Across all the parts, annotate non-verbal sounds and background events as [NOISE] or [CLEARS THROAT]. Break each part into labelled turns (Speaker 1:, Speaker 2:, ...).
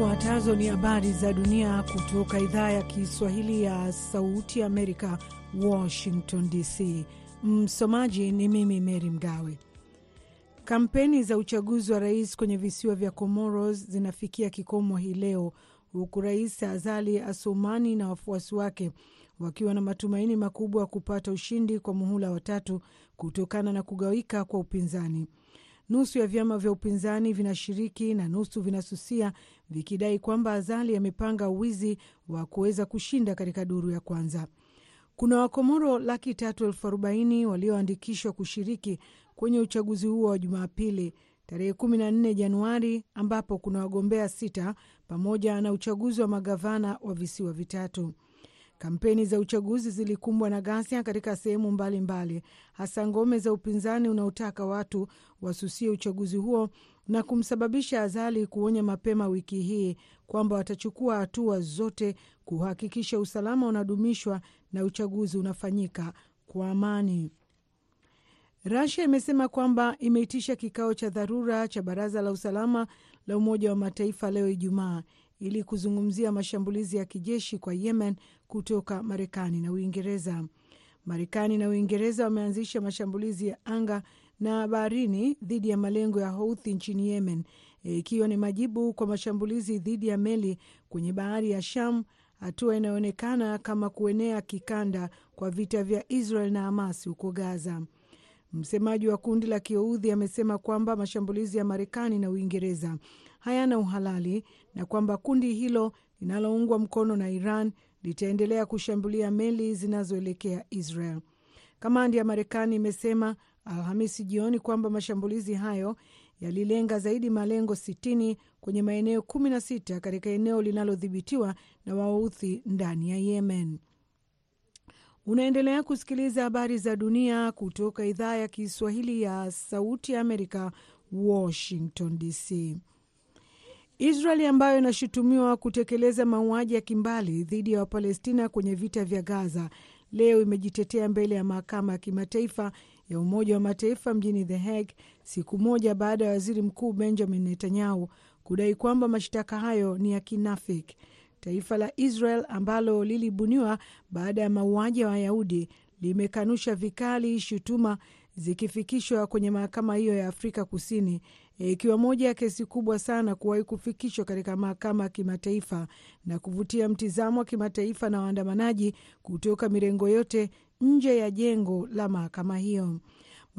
Speaker 1: Zifuatazo ni habari za dunia kutoka idhaa ya Kiswahili ya Sauti Amerika, Washington DC. Msomaji ni mimi Mary Mgawe. Kampeni za uchaguzi wa rais kwenye visiwa vya Comoros zinafikia kikomo hii leo, huku Rais Azali Assoumani na wafuasi wake wakiwa na matumaini makubwa ya kupata ushindi kwa muhula watatu kutokana na kugawika kwa upinzani. Nusu ya vyama vya upinzani vinashiriki na nusu vinasusia, vikidai kwamba Azali amepanga uwizi wa kuweza kushinda katika duru ya kwanza. Kuna Wakomoro laki tatu elfu arobaini walioandikishwa kushiriki kwenye uchaguzi huo wa Jumapili tarehe 14 Januari, ambapo kuna wagombea sita pamoja na uchaguzi wa magavana wa visiwa vitatu. Kampeni za uchaguzi zilikumbwa na ghasia katika sehemu mbalimbali, hasa ngome za upinzani unaotaka watu wasusie uchaguzi huo na kumsababisha Azali kuonya mapema wiki hii kwamba watachukua hatua zote kuhakikisha usalama unadumishwa na uchaguzi unafanyika kwa amani. Rasia imesema kwamba imeitisha kikao cha dharura cha Baraza la Usalama la Umoja wa Mataifa leo Ijumaa ili kuzungumzia mashambulizi ya kijeshi kwa Yemen kutoka Marekani na Uingereza. Marekani na Uingereza wameanzisha mashambulizi ya anga na baharini dhidi ya malengo ya Houthi nchini Yemen, ikiwa ni majibu kwa mashambulizi dhidi ya meli kwenye bahari ya Sham, hatua inayoonekana kama kuenea kikanda kwa vita vya Israel na Hamas huko Gaza. Msemaji wa kundi la Kioudhi amesema kwamba mashambulizi ya Marekani na Uingereza hayana uhalali na kwamba kundi hilo linaloungwa mkono na Iran litaendelea kushambulia meli zinazoelekea Israel. Kamandi ya Marekani imesema Alhamisi jioni kwamba mashambulizi hayo yalilenga zaidi malengo 60 kwenye maeneo 16 katika eneo linalodhibitiwa na Wahouthi ndani ya Yemen. Unaendelea kusikiliza habari za dunia kutoka idhaa ya Kiswahili ya Sauti ya Amerika, Washington DC. Israeli ambayo inashutumiwa kutekeleza mauaji ya kimbali dhidi ya Wapalestina kwenye vita vya Gaza leo imejitetea mbele ya mahakama ya kimataifa ya Umoja wa Mataifa mjini The Hague, siku moja baada ya waziri mkuu Benjamin Netanyahu kudai kwamba mashtaka hayo ni ya kinafiki. Taifa la Israel ambalo lilibuniwa baada ya mauaji ya Wayahudi limekanusha vikali shutuma zikifikishwa kwenye mahakama hiyo ya Afrika Kusini, ikiwa moja ya kesi kubwa sana kuwahi kufikishwa katika mahakama ya kimataifa na kuvutia mtizamo wa kimataifa na waandamanaji kutoka mirengo yote nje ya jengo la mahakama hiyo.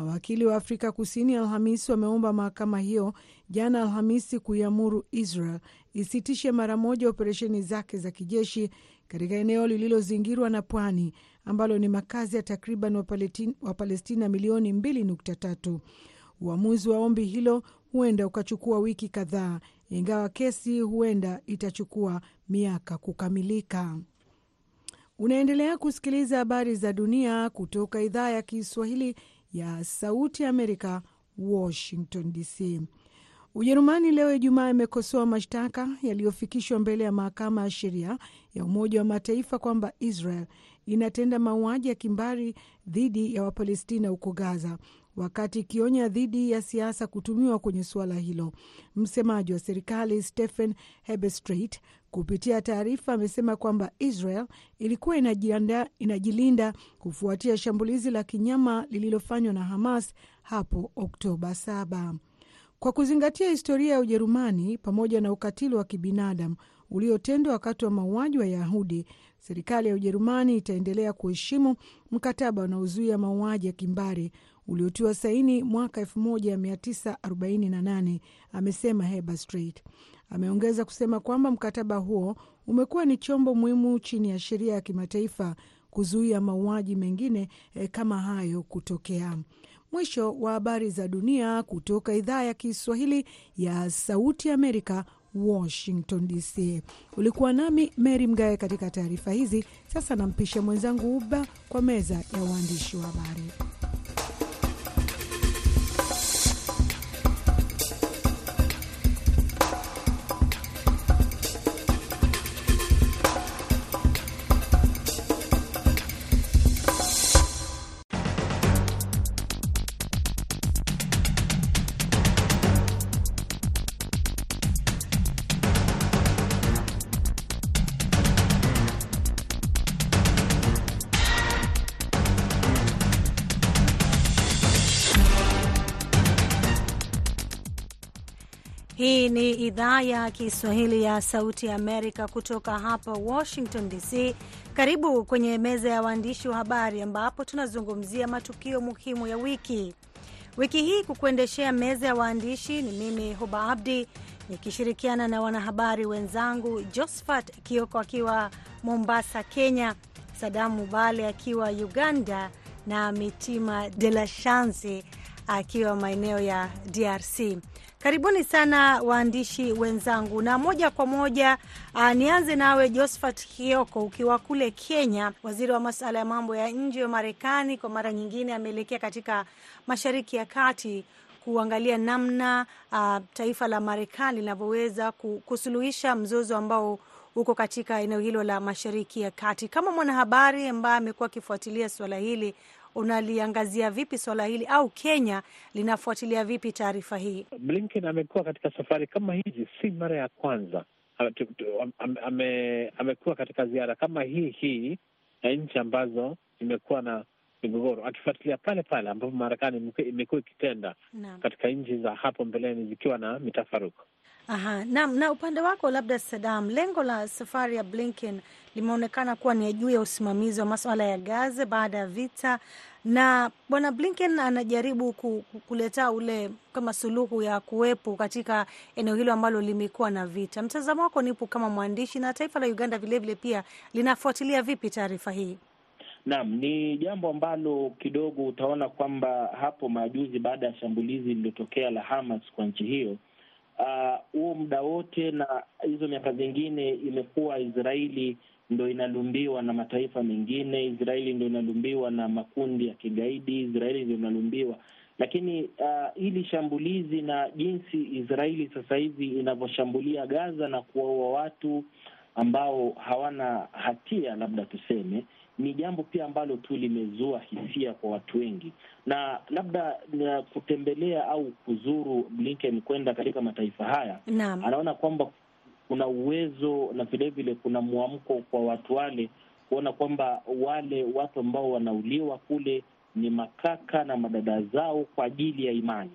Speaker 1: Mawakili wa Afrika Kusini Alhamisi wameomba mahakama hiyo jana Alhamisi kuiamuru Israel isitishe mara moja operesheni zake za kijeshi katika eneo lililozingirwa na pwani ambalo ni makazi ya takriban Wapalestina milioni 2.3. Uamuzi wa ombi hilo huenda ukachukua wiki kadhaa, ingawa kesi huenda itachukua miaka kukamilika. Unaendelea kusikiliza habari za dunia kutoka idhaa ya Kiswahili ya Sauti Amerika, Washington DC. Ujerumani leo Ijumaa imekosoa mashtaka yaliyofikishwa mbele ya mahakama ya sheria ya Umoja wa Mataifa kwamba Israel inatenda mauaji ya kimbari dhidi ya Wapalestina huko Gaza, wakati ikionya dhidi ya siasa kutumiwa kwenye suala hilo. Msemaji wa serikali Stephen Hebestreit kupitia taarifa amesema kwamba Israel ilikuwa inajianda, inajilinda kufuatia shambulizi la kinyama lililofanywa na Hamas hapo Oktoba 7. Kwa kuzingatia historia ya Ujerumani pamoja na ukatili wa kibinadamu uliotendwa wakati wa mauaji wa Yahudi, serikali ya Ujerumani itaendelea kuheshimu mkataba unaozuia mauaji ya kimbari uliotiwa saini mwaka 1948, amesema Heberstreit. Ameongeza kusema kwamba mkataba huo umekuwa ni chombo muhimu chini ya sheria ya kimataifa kuzuia mauaji mengine e, kama hayo kutokea. Mwisho wa habari za dunia kutoka idhaa ya Kiswahili ya Sauti Amerika, Washington DC. Ulikuwa nami Mary Mgawe katika taarifa hizi. Sasa nampisha mwenzangu Uba kwa meza ya uandishi wa habari.
Speaker 2: Idhaa ya Kiswahili ya Sauti ya Amerika kutoka hapa Washington DC. Karibu kwenye meza ya waandishi wa habari ambapo tunazungumzia matukio muhimu ya wiki. Wiki hii kukuendeshea meza ya waandishi ni mimi Huba Abdi nikishirikiana na wanahabari wenzangu Josphat Kioko akiwa Mombasa, Kenya, Sadamu Bale akiwa Uganda na Mitima De La Chance akiwa maeneo ya DRC. Karibuni sana waandishi wenzangu, na moja kwa moja uh, nianze nawe Josephat Kioko ukiwa kule Kenya. Waziri wa masuala ya mambo ya nje wa Marekani kwa mara nyingine ameelekea katika Mashariki ya Kati kuangalia namna uh, taifa la Marekani linavyoweza kusuluhisha mzozo ambao uko katika eneo hilo la Mashariki ya Kati. Kama mwanahabari ambaye amekuwa akifuatilia suala hili unaliangazia vipi swala hili au Kenya linafuatilia vipi taarifa hii?
Speaker 3: Blinken amekuwa katika safari kama hizi, si mara ya kwanza. Ame, amekuwa katika ziara kama hii hii ya nchi ambazo zimekuwa na migogoro, akifuatilia pale pale ambapo Marekani imekuwa ikitenda katika nchi za hapo mbeleni zikiwa na mitafaruku.
Speaker 2: Aha, na, na upande wako labda Sadam, lengo la safari ya Blinken limeonekana kuwa ni juu ya usimamizi wa masuala ya Gaza baada ya vita, na bwana Blinken anajaribu ku, kuleta ule kama suluhu ya kuwepo katika eneo hilo ambalo limekuwa na vita. Mtazamo wako nipo kama mwandishi, na taifa la Uganda vilevile pia linafuatilia vipi taarifa hii?
Speaker 4: Naam, ni jambo ambalo kidogo utaona kwamba hapo majuzi baada ya shambulizi lililotokea la Hamas kwa nchi hiyo huo uh, muda wote na hizo miaka zingine imekuwa Israeli ndo inalumbiwa na mataifa mengine, Israeli ndo inalumbiwa na makundi ya kigaidi, Israeli ndo inalumbiwa. Lakini uh, hili shambulizi na jinsi Israeli sasa hivi inavyoshambulia Gaza na kuwaua watu ambao hawana hatia, labda tuseme ni jambo pia ambalo tu limezua hisia kwa watu wengi, na labda na kutembelea au kuzuru Blinken kwenda katika mataifa haya
Speaker 2: Naam.
Speaker 4: anaona kwamba kuna uwezo na vilevile kuna mwamko kwa watu wale kuona kwamba wale watu ambao wanauliwa kule ni makaka na madada zao kwa ajili ya imani.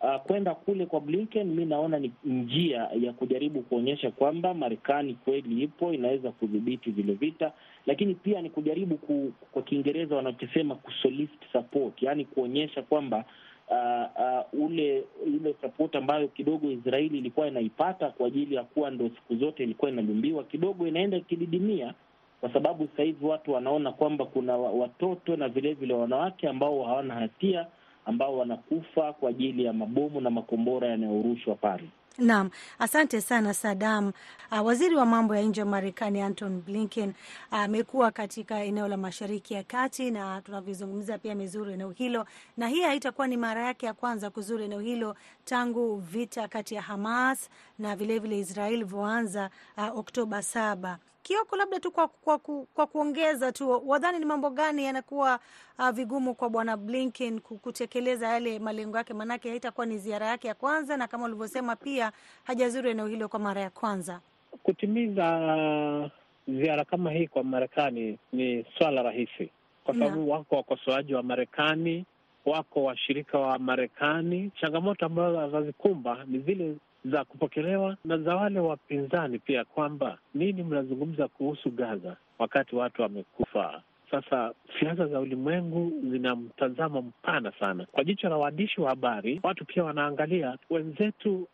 Speaker 4: Uh, kwenda kule kwa Blinken mi naona ni njia ya kujaribu kuonyesha kwamba Marekani kweli ipo inaweza kudhibiti vile vita, lakini pia ni kujaribu ku, kwa Kiingereza wanachosema kusolicit support, yaani kuonyesha kwamba uh, uh, ule ile support ambayo kidogo Israeli ilikuwa inaipata kwa ajili ya kuwa ndo siku zote ilikuwa inalumbiwa kidogo inaenda ikididimia, kwa sababu sasa hivi watu wanaona kwamba kuna watoto na vilevile wanawake ambao hawana hatia ambao wanakufa kwa ajili ya mabomu na makombora yanayorushwa pale.
Speaker 2: Naam, asante sana Sadam. Uh, waziri wa mambo ya nje wa Marekani Anton Blinken amekuwa uh, katika eneo la Mashariki ya Kati na tunavyozungumza pia amezuru eneo hilo, na hii haitakuwa ni mara yake ya kwanza kuzuru eneo hilo tangu vita kati ya Hamas na vilevile Israel ilivyoanza uh, Oktoba saba. Kioko, labda tu kwa, kwa, kwa, kwa kuongeza tu, wadhani ni mambo gani yanakuwa uh, vigumu kwa bwana Blinken kutekeleza yale malengo yake? Maanake haitakuwa ni ziara yake ya kwanza, na kama ulivyosema pia hajazuru eneo hilo kwa mara ya kwanza.
Speaker 3: Kutimiza ziara kama hii kwa Marekani ni swala rahisi, kwa sababu wako wakosoaji wa Marekani, wako washirika wa Marekani. Changamoto ambazo zazikumba ni zile za kupokelewa na za wale wapinzani pia, kwamba nini mnazungumza kuhusu Gaza wakati watu wamekufa. Sasa siasa za ulimwengu zina mtazamo mpana sana. Kwa jicho la waandishi wa habari, watu pia wanaangalia wenzetu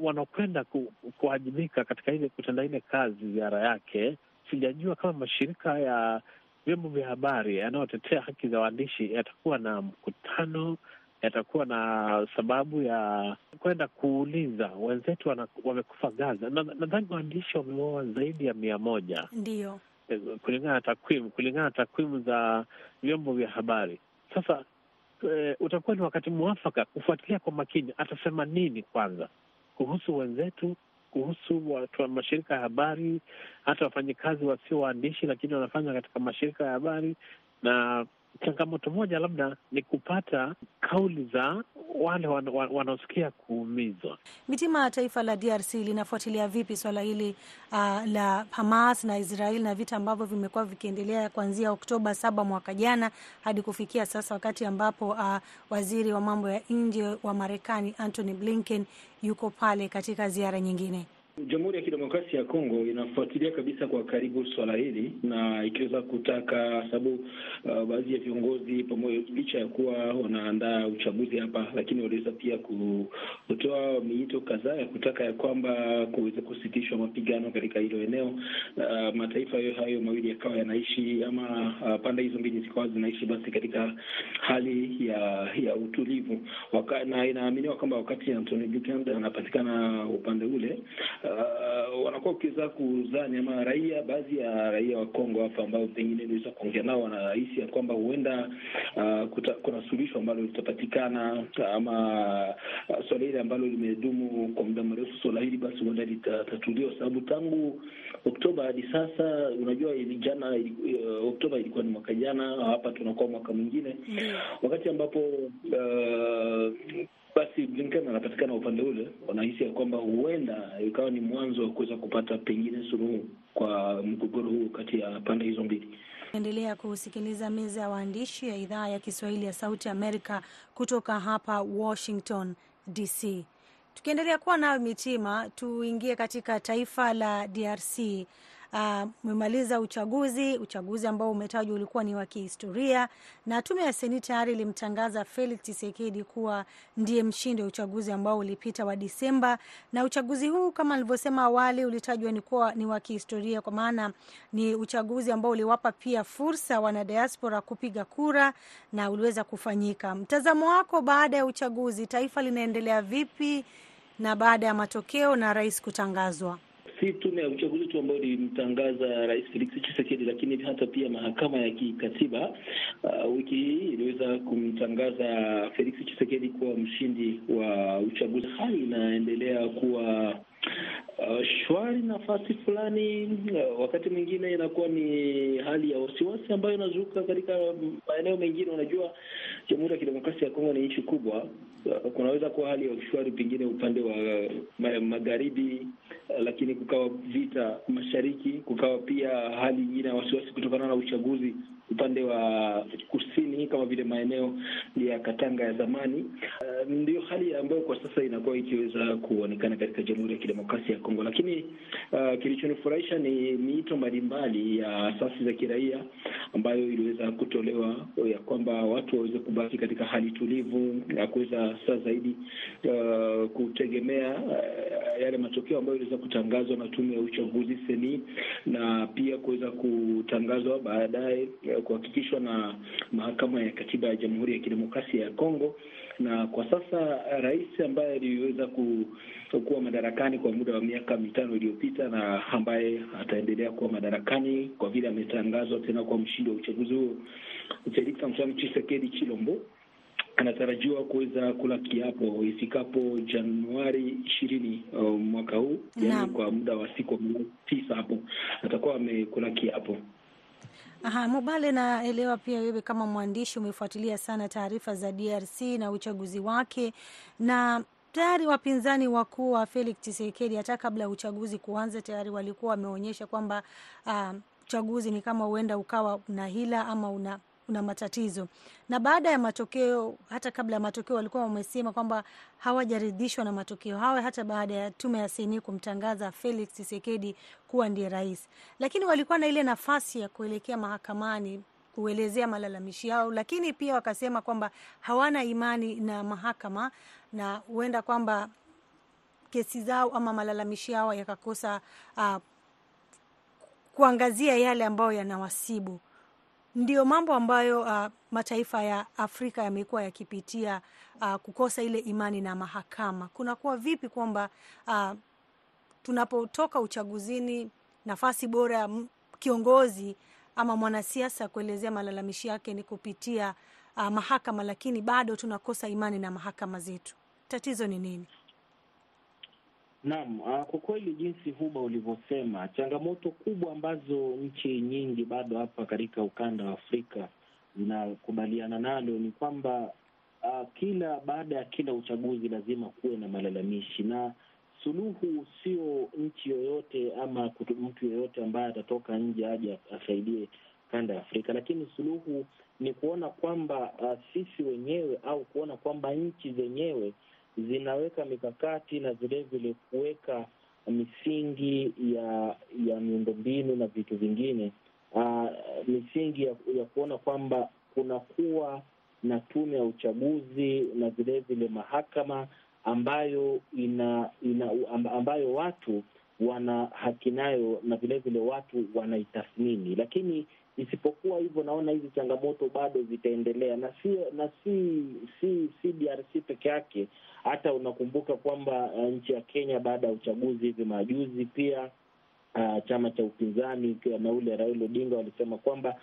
Speaker 3: wanaokwenda ku, kuwajibika katika ile kutenda ile kazi, ziara yake. Sijajua kama mashirika ya vyombo vya habari yanayotetea haki za waandishi yatakuwa na mkutano yatakuwa na sababu ya kwenda kuuliza wenzetu wamekufa Gaza. Nadhani waandishi wameuawa zaidi ya mia moja
Speaker 2: Ndiyo,
Speaker 3: kulingana na takwimu kulingana na takwimu za vyombo vya habari. Sasa e, utakuwa ni wakati mwafaka kufuatilia kwa makini atasema nini kwanza kuhusu wenzetu, kuhusu watu wa mashirika ya habari, hata wafanyikazi wasio waandishi, lakini wanafanya katika mashirika ya habari na changamoto moja labda ni kupata kauli za wale wan, wan, wanaosikia kuumizwa.
Speaker 2: Mitima, taifa la DRC linafuatilia vipi swala hili uh, la Hamas na Israel na vita ambavyo vimekuwa vikiendelea kuanzia Oktoba saba mwaka jana hadi kufikia sasa, wakati ambapo uh, waziri wa mambo ya nje wa Marekani Antony Blinken yuko pale katika ziara nyingine.
Speaker 5: Jamhuri ya Kidemokrasia ya Kongo inafuatilia kabisa kwa karibu swala hili na ikiweza kutaka sababu, uh, baadhi ya viongozi pamoja, licha ya kuwa wanaandaa uchaguzi hapa, lakini waliweza pia kutoa miito kadhaa ya kutaka ya kwamba kuweza kusitishwa mapigano katika hilo eneo. Uh, mataifa hayo hayo mawili yakawa yanaishi ama, uh, pande hizo mbili zikawa zinaishi basi katika hali ya ya utulivu Waka, na inaaminiwa kwamba wakati Antonio Duterte anapatikana upande ule Uh, wanakuwa ukiweza kuzani ama raia, baadhi ya raia wa Kongo hapa ambao pengine iliweza kuongea nao wanahisi ya kwamba huenda uh, kuta, kuna suluhisho ambalo litapatikana ama uh, swala hili ambalo limedumu kwa muda mrefu, swala hili basi huenda litatatuliwa, sababu tangu Oktoba hadi sasa, unajua jana uh, Oktoba ilikuwa ni mwaka jana, hapa tunakuwa mwaka mwingine mm. wakati ambapo uh, basi Blinken anapatikana upande ule, wanahisi ya kwamba huenda ikawa ni mwanzo wa kuweza kupata pengine suluhu kwa mgogoro huu kati ya pande hizo mbili.
Speaker 2: Endelea kusikiliza meza ya waandishi ya idhaa ya Kiswahili ya Sauti Amerika kutoka hapa Washington DC. Tukiendelea kuwa nayo Mitima, tuingie katika taifa la DRC. Umemaliza uh, uchaguzi uchaguzi ambao umetajwa ulikuwa ni wa kihistoria, na tume ya Seni tayari ilimtangaza Felix Tshisekedi kuwa ndiye mshindi wa uchaguzi ambao ulipita wa Disemba. Na uchaguzi huu kama alivyosema awali ulitajwa ni kuwa ni wa kihistoria, kwa maana ni uchaguzi ambao uliwapa pia fursa wanadiaspora kupiga kura na uliweza kufanyika. Mtazamo wako baada ya uchaguzi, taifa linaendelea vipi na baada ya matokeo na rais kutangazwa?
Speaker 5: Si tume ya uchaguzi tu ambayo ilimtangaza Rais Felix Tshisekedi, lakini hata pia mahakama ya kikatiba uh, wiki hii iliweza kumtangaza Felix Tshisekedi kuwa mshindi wa uchaguzi. Hali inaendelea kuwa uh, shwari nafasi fulani uh, wakati mwingine inakuwa ni hali ya wasiwasi ambayo inazuka katika maeneo mengine. Unajua, Jamhuri ya Kidemokrasia ya Kongo ni nchi kubwa kunaweza kuwa hali ya ushwari pengine upande wa magharibi uh, lakini kukawa vita mashariki, kukawa pia hali nyingine ya wasiwasi kutokana na uchaguzi upande wa kusini kama vile maeneo ya Katanga ya zamani. Uh, ndio hali ambayo kwa sasa inakuwa ikiweza kuonekana katika Jamhuri ya Kidemokrasia ya Kongo, lakini uh, kilichonifurahisha ni miito mbalimbali ya asasi za kiraia ambayo iliweza kutolewa ya kwamba watu waweze kubaki katika hali tulivu na kuweza saa zaidi uh, kutegemea uh, matokeo ambayo iliweza kutangazwa na tume ya uchaguzi seni na pia kuweza kutangazwa baadaye kuhakikishwa na mahakama ya katiba ya Jamhuri ya Kidemokrasia ya Kongo. Na kwa sasa rais ambaye aliweza kuwa madarakani kwa muda wa miaka mitano iliyopita na ambaye ataendelea kuwa madarakani kwa vile ametangazwa tena kwa mshindi wa uchaguzi huo, Felix Antoine Tshisekedi Chilombo anatarajiwa kuweza kula kiapo ifikapo Januari ishirini uh, mwaka huu, yani kwa muda wa siku tisa hapo atakuwa amekula kiapo.
Speaker 2: Aha, Mubale, naelewa pia wewe kama mwandishi umefuatilia sana taarifa za DRC na uchaguzi wake, na tayari wapinzani wakuu wa Felix Tshisekedi hata kabla ya uchaguzi kuanza tayari walikuwa wameonyesha kwamba uh, uchaguzi ni kama huenda ukawa una hila ama una una matatizo. Na baada ya matokeo, hata kabla ya matokeo, walikuwa wamesema kwamba hawajaridhishwa na matokeo hayo, hata baada ya tume ya seni kumtangaza Felix Tshisekedi kuwa ndiye rais, lakini walikuwa na ile nafasi ya kuelekea mahakamani kuelezea malalamishi yao, lakini pia wakasema kwamba hawana imani na mahakama na huenda kwamba kesi zao ama malalamishi yao yakakosa uh, kuangazia yale ambayo yanawasibu ndio mambo ambayo uh, mataifa ya Afrika yamekuwa yakipitia, uh, kukosa ile imani na mahakama. Kunakuwa vipi kwamba uh, tunapotoka uchaguzini, nafasi bora ya kiongozi ama mwanasiasa kuelezea malalamishi yake ni kupitia uh, mahakama, lakini bado tunakosa imani na mahakama zetu. Tatizo ni nini?
Speaker 4: Naam, kwa kweli jinsi Huba ulivyosema, changamoto kubwa ambazo nchi nyingi bado hapa katika ukanda wa Afrika zinakubaliana nalo ni kwamba uh, kila baada ya kila uchaguzi lazima kuwe na malalamishi, na suluhu sio nchi yoyote ama kutu, mtu yoyote ambaye atatoka nje aje asaidie kanda ya Afrika, lakini suluhu ni kuona kwamba uh, sisi wenyewe au kuona kwamba nchi zenyewe zinaweka mikakati na vilevile kuweka misingi ya ya miundombinu na vitu vingine. Uh, misingi ya, ya kuona kwamba kunakuwa na tume ya uchaguzi na vilevile mahakama ambayo ina, ina ambayo watu wana haki nayo na vilevile watu wanaitathmini, lakini isipokuwa hivyo, naona hizi changamoto bado zitaendelea, na si na si si si DRC peke yake. Hata unakumbuka kwamba uh, nchi ya Kenya baada ya uchaguzi hivi majuzi pia uh, chama cha upinzani na ule Raila Odinga walisema kwamba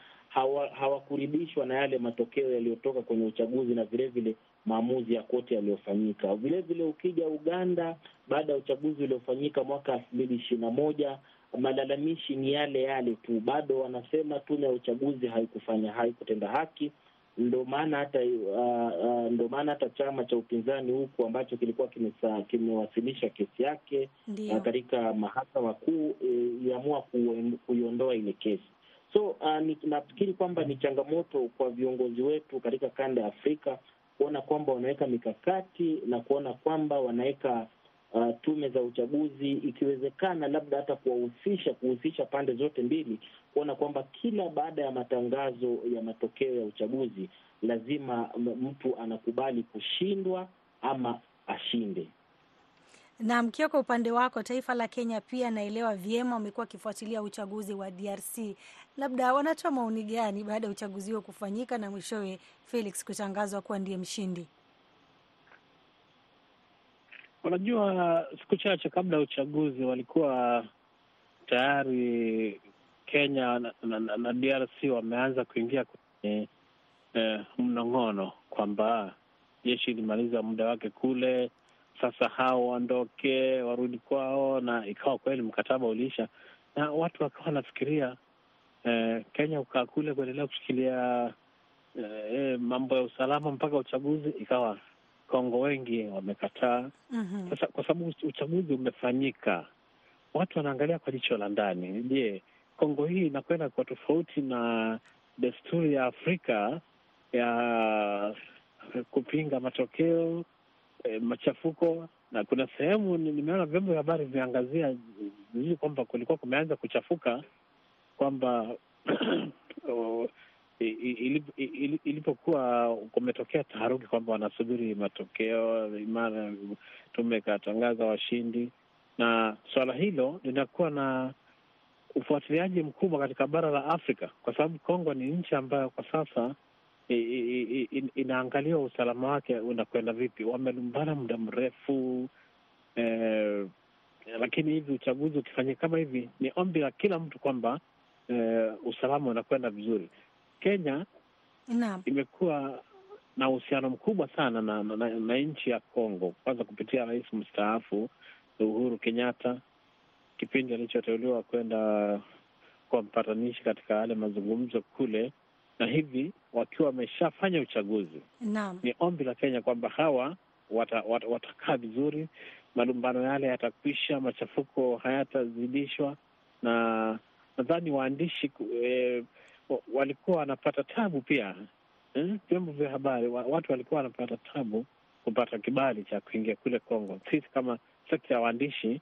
Speaker 4: hawakuridhishwa hawa na yale matokeo yaliyotoka kwenye uchaguzi na vilevile maamuzi ya koti yaliyofanyika. Vilevile ukija Uganda, baada ya uchaguzi uliofanyika mwaka elfu mbili ishirini na moja malalamishi ni yale yale tu, bado wanasema tume ya uchaguzi haikufanya haikutenda haki. Ndo maana hata uh, uh, ndo maana hata chama cha upinzani huku ambacho kilikuwa kimewasilisha kesi yake uh, katika mahakama kuu iliamua uh, kuiondoa ile kesi. So uh, nafikiri kwamba ni changamoto kwa viongozi wetu katika kanda ya Afrika kuona kwamba wanaweka mikakati na kuona kwamba wanaweka uh, tume za uchaguzi, ikiwezekana labda hata kuwahusisha kuhusisha pande zote mbili, kuona kwamba kila baada ya matangazo ya matokeo ya uchaguzi lazima mtu anakubali kushindwa ama ashinde.
Speaker 2: Na Mkioko, upande wako, taifa la Kenya pia naelewa vyema, wamekuwa wakifuatilia uchaguzi wa DRC, labda wanatoa maoni gani baada ya uchaguzi huo kufanyika na mwishowe Felix kutangazwa kuwa ndiye mshindi?
Speaker 3: Unajua, siku chache kabla ya uchaguzi walikuwa tayari Kenya na, na, na DRC wameanza kuingia kwenye eh, mnong'ono kwamba jeshi ilimaliza muda wake kule sasa hao waondoke warudi kwao, na ikawa kweli mkataba uliisha, na watu wakawa wanafikiria eh, Kenya kukaa kule kuendelea kushikilia eh, mambo ya usalama mpaka uchaguzi. Ikawa Kongo wengi wamekataa. mm -hmm. Sasa kwa sababu uchaguzi umefanyika, watu wanaangalia kwa jicho la ndani. Je, Kongo hii inakwenda kwa tofauti na desturi ya Afrika ya kupinga matokeo E, machafuko na kuna sehemu nimeona vyombo vya habari vimeangazia vizuri kwamba kulikuwa kumeanza kuchafuka kwamba [CLEARS THROAT] ilipokuwa kumetokea taharuki kwamba wanasubiri matokeo, imara tume ikatangaza washindi, na suala hilo linakuwa na ufuatiliaji mkubwa katika bara la Afrika kwa sababu Kongo ni nchi ambayo kwa sasa I, I, I, inaangaliwa usalama wake unakwenda vipi. Wamelumbana muda mrefu eh, lakini hivi uchaguzi ukifanyika kama hivi, ni ombi la kila mtu kwamba eh, usalama unakwenda vizuri. Kenya imekuwa na uhusiano mkubwa sana na, na, na, na nchi ya Kongo, kwanza kupitia rais mstaafu Uhuru Kenyatta kipindi alichoteuliwa kwenda kuwa mpatanishi katika yale mazungumzo kule na hivi wakiwa wameshafanya uchaguzi,
Speaker 2: Naam.
Speaker 3: ni ombi la Kenya kwamba hawa watakaa wata, wata vizuri, malumbano yale yatakwisha, machafuko hayatazidishwa, na nadhani waandishi e, walikuwa wanapata tabu pia vyombo eh, vya habari watu walikuwa wanapata tabu kupata kibali cha kuingia kule Kongo. Sisi kama sekta ya waandishi,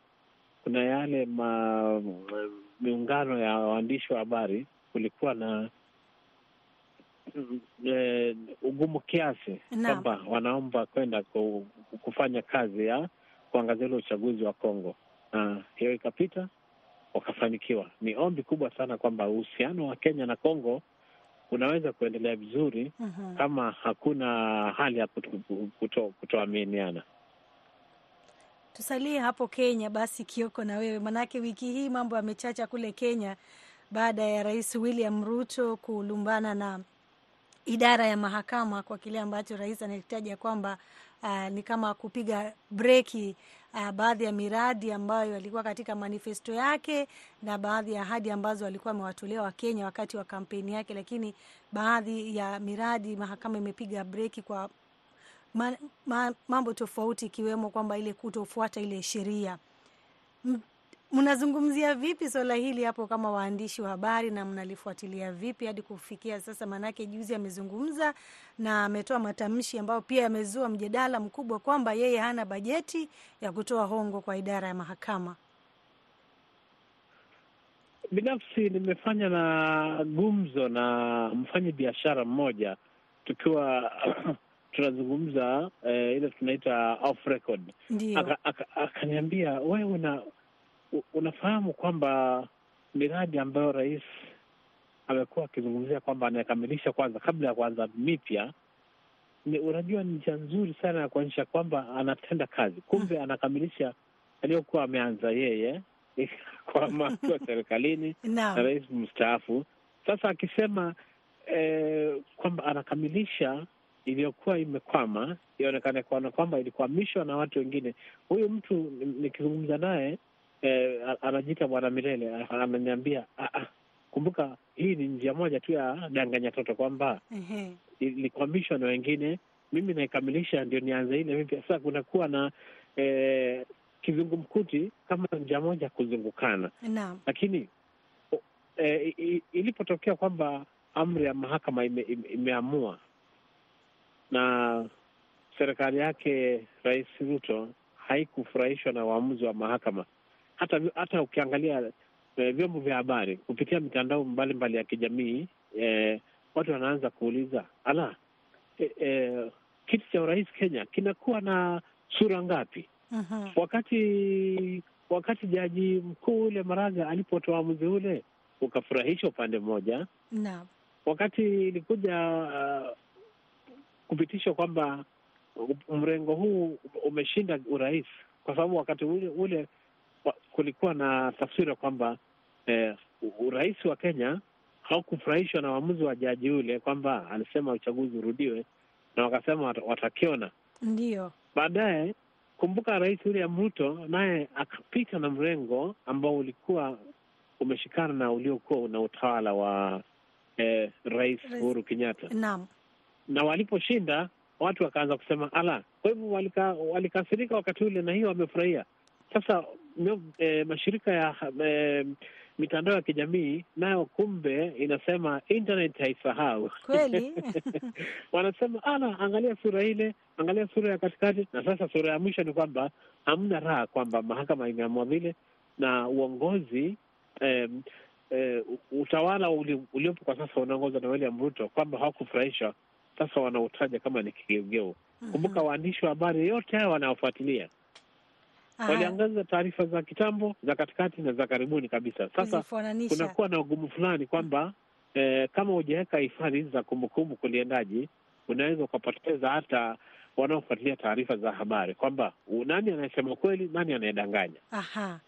Speaker 3: kuna yale ma, miungano ya waandishi wa habari, kulikuwa na E, ugumu kiasi kwamba wanaomba kwenda kufanya kazi ya kuangazia ule uchaguzi wa Kongo, na hiyo ikapita, wakafanikiwa. Ni ombi kubwa sana kwamba uhusiano wa Kenya na Kongo unaweza kuendelea vizuri
Speaker 2: uh -huh.
Speaker 3: kama hakuna hali ya kutoaminiana.
Speaker 2: Tusalie hapo Kenya basi, Kioko na wewe, manake wiki hii mambo yamechacha kule Kenya baada ya Rais William Ruto kulumbana na idara ya mahakama kwa kile ambacho rais anahitaja kwamba uh, ni kama kupiga breki uh, baadhi ya miradi ambayo alikuwa katika manifesto yake na baadhi ya ahadi ambazo alikuwa amewatolea Wakenya wakati wa kampeni yake, lakini baadhi ya miradi mahakama imepiga breki kwa ma, ma, mambo tofauti ikiwemo kwamba ile kutofuata ile sheria. Mnazungumzia vipi swala hili hapo kama waandishi wa habari na mnalifuatilia vipi hadi kufikia sasa? Maanake juzi amezungumza na ametoa matamshi ambayo pia yamezua mjadala mkubwa kwamba yeye hana bajeti ya kutoa hongo kwa idara ya mahakama.
Speaker 3: Binafsi nimefanya na gumzo na mfanyi biashara mmoja tukiwa [CLEARS THROAT] tunazungumza eh, ile tunaita off record. akaniambia aka, aka wewe una unafahamu kwamba miradi ambayo rais amekuwa akizungumzia kwamba anayekamilisha kwanza kabla ya kuanza mipya ni, unajua ni njia nzuri sana ya kuonyesha kwamba anatenda kazi, kumbe anakamilisha aliyokuwa ameanza yeye [LAUGHS] kwama akiwa serikalini na rais mstaafu. Sasa akisema eh, kwamba anakamilisha iliyokuwa imekwama, ionekane kuona kwamba ilikwamishwa na watu wengine. Huyu mtu nikizungumza naye eh, anajiita bwana milele, ananiambia "Ah, ah, kumbuka hii ni njia moja tu ya danganya toto kwamba
Speaker 2: Ehe.
Speaker 3: ilikwamishwa na wengine, mimi naikamilisha ndio nianze ile mipya. Sasa kunakuwa na eh, kizungumkuti kama njia moja kuzungukana,
Speaker 2: na.
Speaker 3: lakini eh, ilipotokea kwamba amri ya mahakama ime, ime, imeamua na serikali yake Rais Ruto haikufurahishwa na uamuzi wa mahakama, hata hata ukiangalia eh, vyombo vya habari kupitia mitandao mbalimbali ya kijamii eh, watu wanaanza kuuliza ala, eh, eh, kiti cha urais Kenya kinakuwa na sura ngapi?
Speaker 2: Mhm.
Speaker 3: Wakati wakati jaji mkuu ule Maraga alipotoa uamuzi ule ukafurahisha upande mmoja,
Speaker 2: na.
Speaker 3: wakati ilikuja uh, kupitishwa kwamba mrengo huu umeshinda urais, kwa sababu wakati ule, ule kulikuwa na taswira kwamba eh, urais wa Kenya haukufurahishwa na uamuzi wa jaji ule kwamba alisema uchaguzi urudiwe, na wakasema wat- watakiona
Speaker 2: Ndio.
Speaker 3: baadaye. Kumbuka Rais William Ruto naye akapita na mrengo ambao ulikuwa umeshikana na uliokuwa na utawala wa eh, Rais
Speaker 2: Rais-
Speaker 3: Uhuru Kenyatta
Speaker 2: Naam.
Speaker 3: na waliposhinda watu wakaanza kusema ala. Kwa hivyo walika, walikasirika wakati ule, na hiyo wamefurahia. Sasa eh, mashirika ya e, mitandao ya kijamii nayo kumbe inasema internet haisahau
Speaker 2: Kweli? [LAUGHS]
Speaker 3: wanasema ala, angalia sura ile, angalia sura ya katikati, na sasa sura ya mwisho ni kwamba hamna raha kwamba mahakama imeamua vile, na uongozi eh, eh, utawala uliopo kwa sasa unaongozwa na William Ruto kwamba hawakufurahishwa, sasa wanautaja kama ni kigeugeu. Kumbuka waandishi wa habari yote haya wanaofuatilia waliangaza taarifa za kitambo, za katikati na za karibuni kabisa. Sasa kunakuwa na ugumu fulani kwamba eh, kama hujaweka hifadhi hizi za kumbukumbu kuliendaji, unaweza ukapoteza hata wanaofuatilia taarifa za habari kwamba nani anayesema kweli, nani anayedanganya.
Speaker 2: Aha.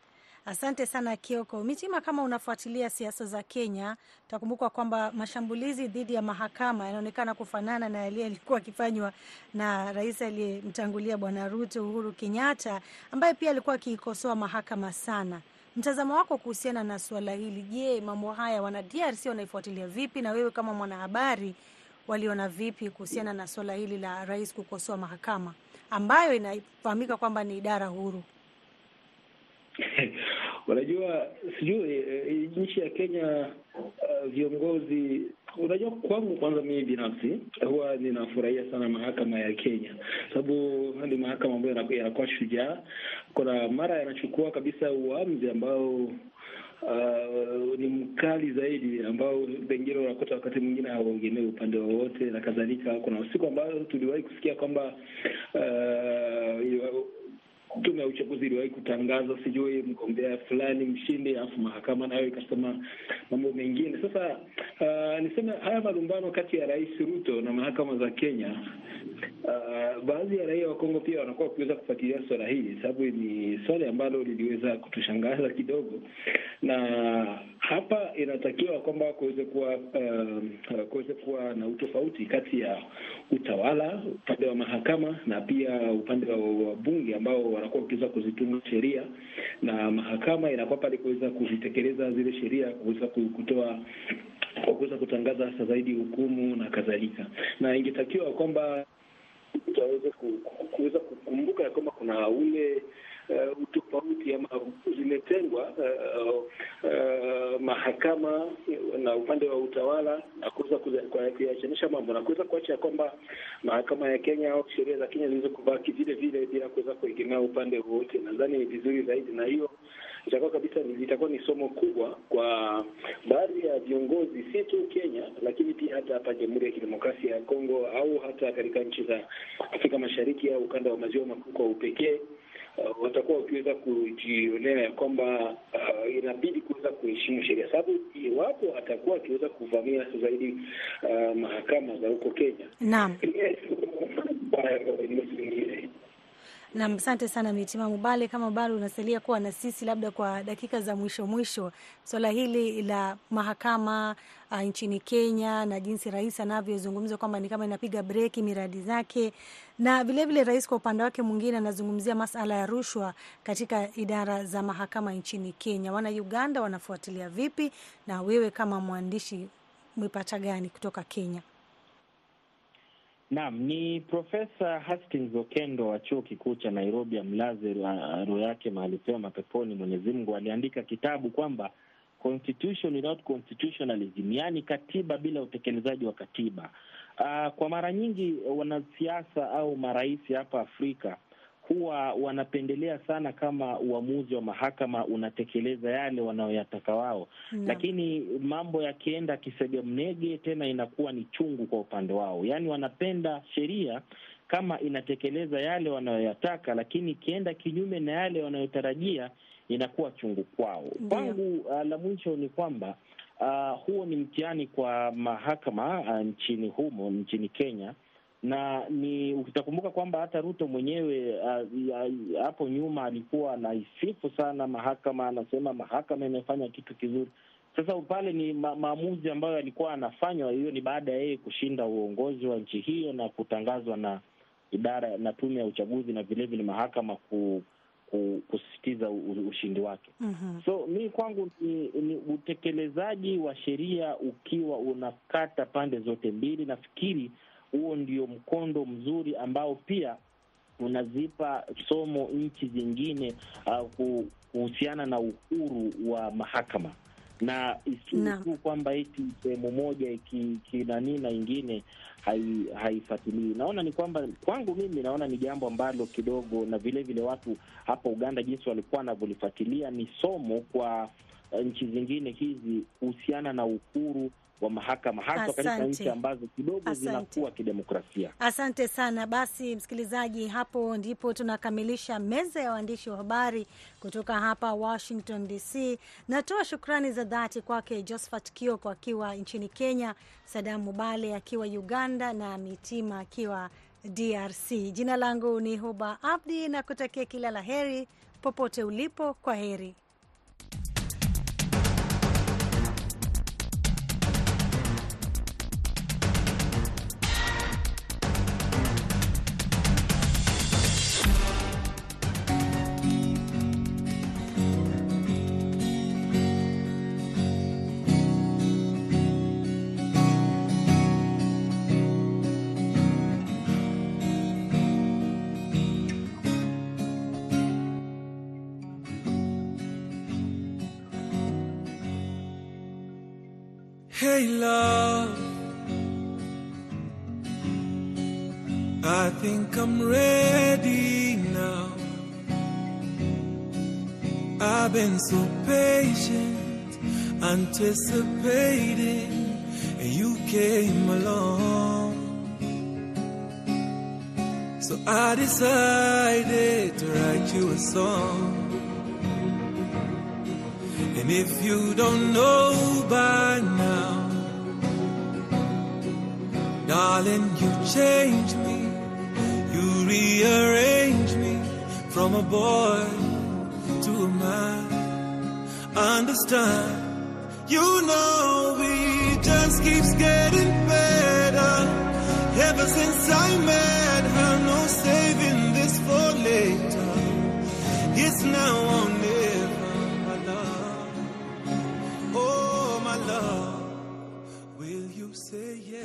Speaker 2: Asante sana Kioko Mitima. Kama unafuatilia siasa za Kenya, utakumbuka kwamba mashambulizi dhidi ya mahakama yanaonekana kufanana na yale yalikuwa akifanywa na rais aliyemtangulia Bwana Ruto, Uhuru Kenyatta, ambaye pia alikuwa akiikosoa mahakama sana. Mtazamo wako kuhusiana na suala hili, je, mambo haya wana DRC wanaifuatilia vipi, na wewe kama mwanahabari waliona vipi kuhusiana na suala hili la rais kukosoa mahakama ambayo inafahamika kwamba ni idara huru? [LAUGHS]
Speaker 5: Unajua, sijui eh, nchi ya Kenya uh, viongozi unajua, kwangu kwanza, mimi binafsi huwa ninafurahia sana mahakama ya Kenya, sababu ni mahakama ambayo yanakuwa shujaa. Kuna mara yanachukua kabisa uamuzi ambao uh, ni mkali zaidi, ambao pengine unakuta wakati mwingine hauegemei upande wowote na kadhalika. Kuna siku ambayo tuliwahi kusikia kwamba uh, tume ya uchaguzi iliwahi kutangaza sijui mgombea fulani mshindi, alafu mahakama nayo ikasema mambo mengine. Sasa uh, niseme haya malumbano kati ya Rais Ruto na mahakama za Kenya, uh, baadhi ya raia wa Kongo pia wanakuwa wakiweza kufuatilia swala hili, sababu ni swali ambalo liliweza kutushangaza kidogo, na hapa inatakiwa kwamba kuweze kuwa uh, kuweze kuwa na utofauti kati ya utawala upande wa mahakama na pia upande wa wabunge ambao wanakuwa wakiweza kuzitunga sheria na mahakama inakuwa pale kuweza kuzitekeleza zile sheria, kuweza kutoa kwa kuweza kutangaza hasa zaidi hukumu na kadhalika, na ingetakiwa kwamba aweze kuweza kukumbuka ya kwamba kuna ule uh, utofauti ama zimetengwa uh, uh, mahakama na upande wa utawala na kuweza kuyachanisha mambo na kuweza kuacha kwamba mahakama ya Kenya au sheria za Kenya ziweze kubaki vile vile bila kuweza kuegemea upande wowote. Nadhani ni vizuri zaidi, na hiyo itakuwa kabisa itakuwa ni somo kubwa kwa baadhi ya viongozi, si tu Kenya, lakini pia hata hapa Jamhuri ya Kidemokrasia ya Kongo au hata katika nchi za Afrika Mashariki au ukanda wa maziwa makuu kwa upekee. Uh, watakuwa wakiweza kujionea ya kwamba uh, inabidi kuweza kuheshimu sheria, sababu iwapo atakuwa akiweza kuvamia zaidi uh, mahakama za huko Kenya,
Speaker 2: naam Nam, asante sana Mitima Mubale. Kama bado unasalia kuwa na sisi, labda kwa dakika za mwisho mwisho, swala hili la mahakama uh, nchini Kenya na jinsi rais anavyozungumza kwamba ni kama inapiga breki miradi zake, na vilevile rais kwa upande wake mwingine anazungumzia masala ya rushwa katika idara za mahakama nchini Kenya. Wana Uganda wanafuatilia vipi, na wewe kama mwandishi umepata gani kutoka Kenya?
Speaker 4: Naam, ni Profesa Hastings Okendo wa chuo kikuu cha Nairobi, amlaze roho yake mahali pema peponi, Mwenyezi Mungu. Aliandika kitabu kwamba constitution without constitutionalism, yaani katiba bila utekelezaji wa katiba. Uh, kwa mara nyingi wanasiasa au marais hapa Afrika huwa wanapendelea sana kama uamuzi wa mahakama unatekeleza yale wanayoyataka wao yeah. Lakini mambo yakienda kisege mnege, tena inakuwa ni chungu kwa upande wao. Yaani wanapenda sheria kama inatekeleza yale wanayoyataka, lakini ikienda kinyume na yale wanayotarajia inakuwa chungu kwao. Kwangu uh, la mwisho ni kwamba uh, huo ni mtihani kwa mahakama uh, nchini humo nchini Kenya na ni utakumbuka kwamba hata Ruto mwenyewe hapo nyuma alikuwa anaisifu sana mahakama, anasema mahakama imefanya kitu kizuri. Sasa pale ni ma maamuzi ambayo alikuwa anafanywa, hiyo ni baada ya yeye kushinda uongozi wa nchi hiyo na kutangazwa na idara na tume ya uchaguzi na vilevile mahakama ku, ku, kusisitiza ushindi wake. mm -hmm. So mi kwangu ni, ni utekelezaji wa sheria ukiwa unakata pande zote mbili, nafikiri huo ndio mkondo mzuri ambao pia unazipa somo nchi zingine uh, kuhusiana na uhuru wa mahakama na isiwe tu kwamba eti sehemu moja ikinanii na ingine haifuatilii hai. Naona ni kwamba kwangu mimi naona ni jambo ambalo kidogo, na vilevile vile watu hapa Uganda jinsi walikuwa wanavyolifuatilia ni somo kwa nchi zingine hizi kuhusiana na uhuru wa mahakama hasa katika nchi ambazo kidogo zinakuwa kidemokrasia.
Speaker 2: Asante sana. Basi msikilizaji, hapo ndipo tunakamilisha meza ya waandishi wa habari kutoka hapa Washington DC. Natoa shukrani za dhati kwake Josephat Kioko akiwa nchini Kenya, Sadam Mubale akiwa Uganda na Mitima akiwa DRC. Jina langu ni Huba Abdi na kutakia kila la heri popote ulipo. Kwa heri.
Speaker 6: I'm ready now. I've been so patient, anticipating, and you came along. So I decided to write you a song. And if you don't know by now, darling, you changed me rearrange me from a boy to a man. Understand, you know we just keeps getting better. Ever since I met her, no saving this for later. It's now or never, my love. Oh, my love, will you say yes?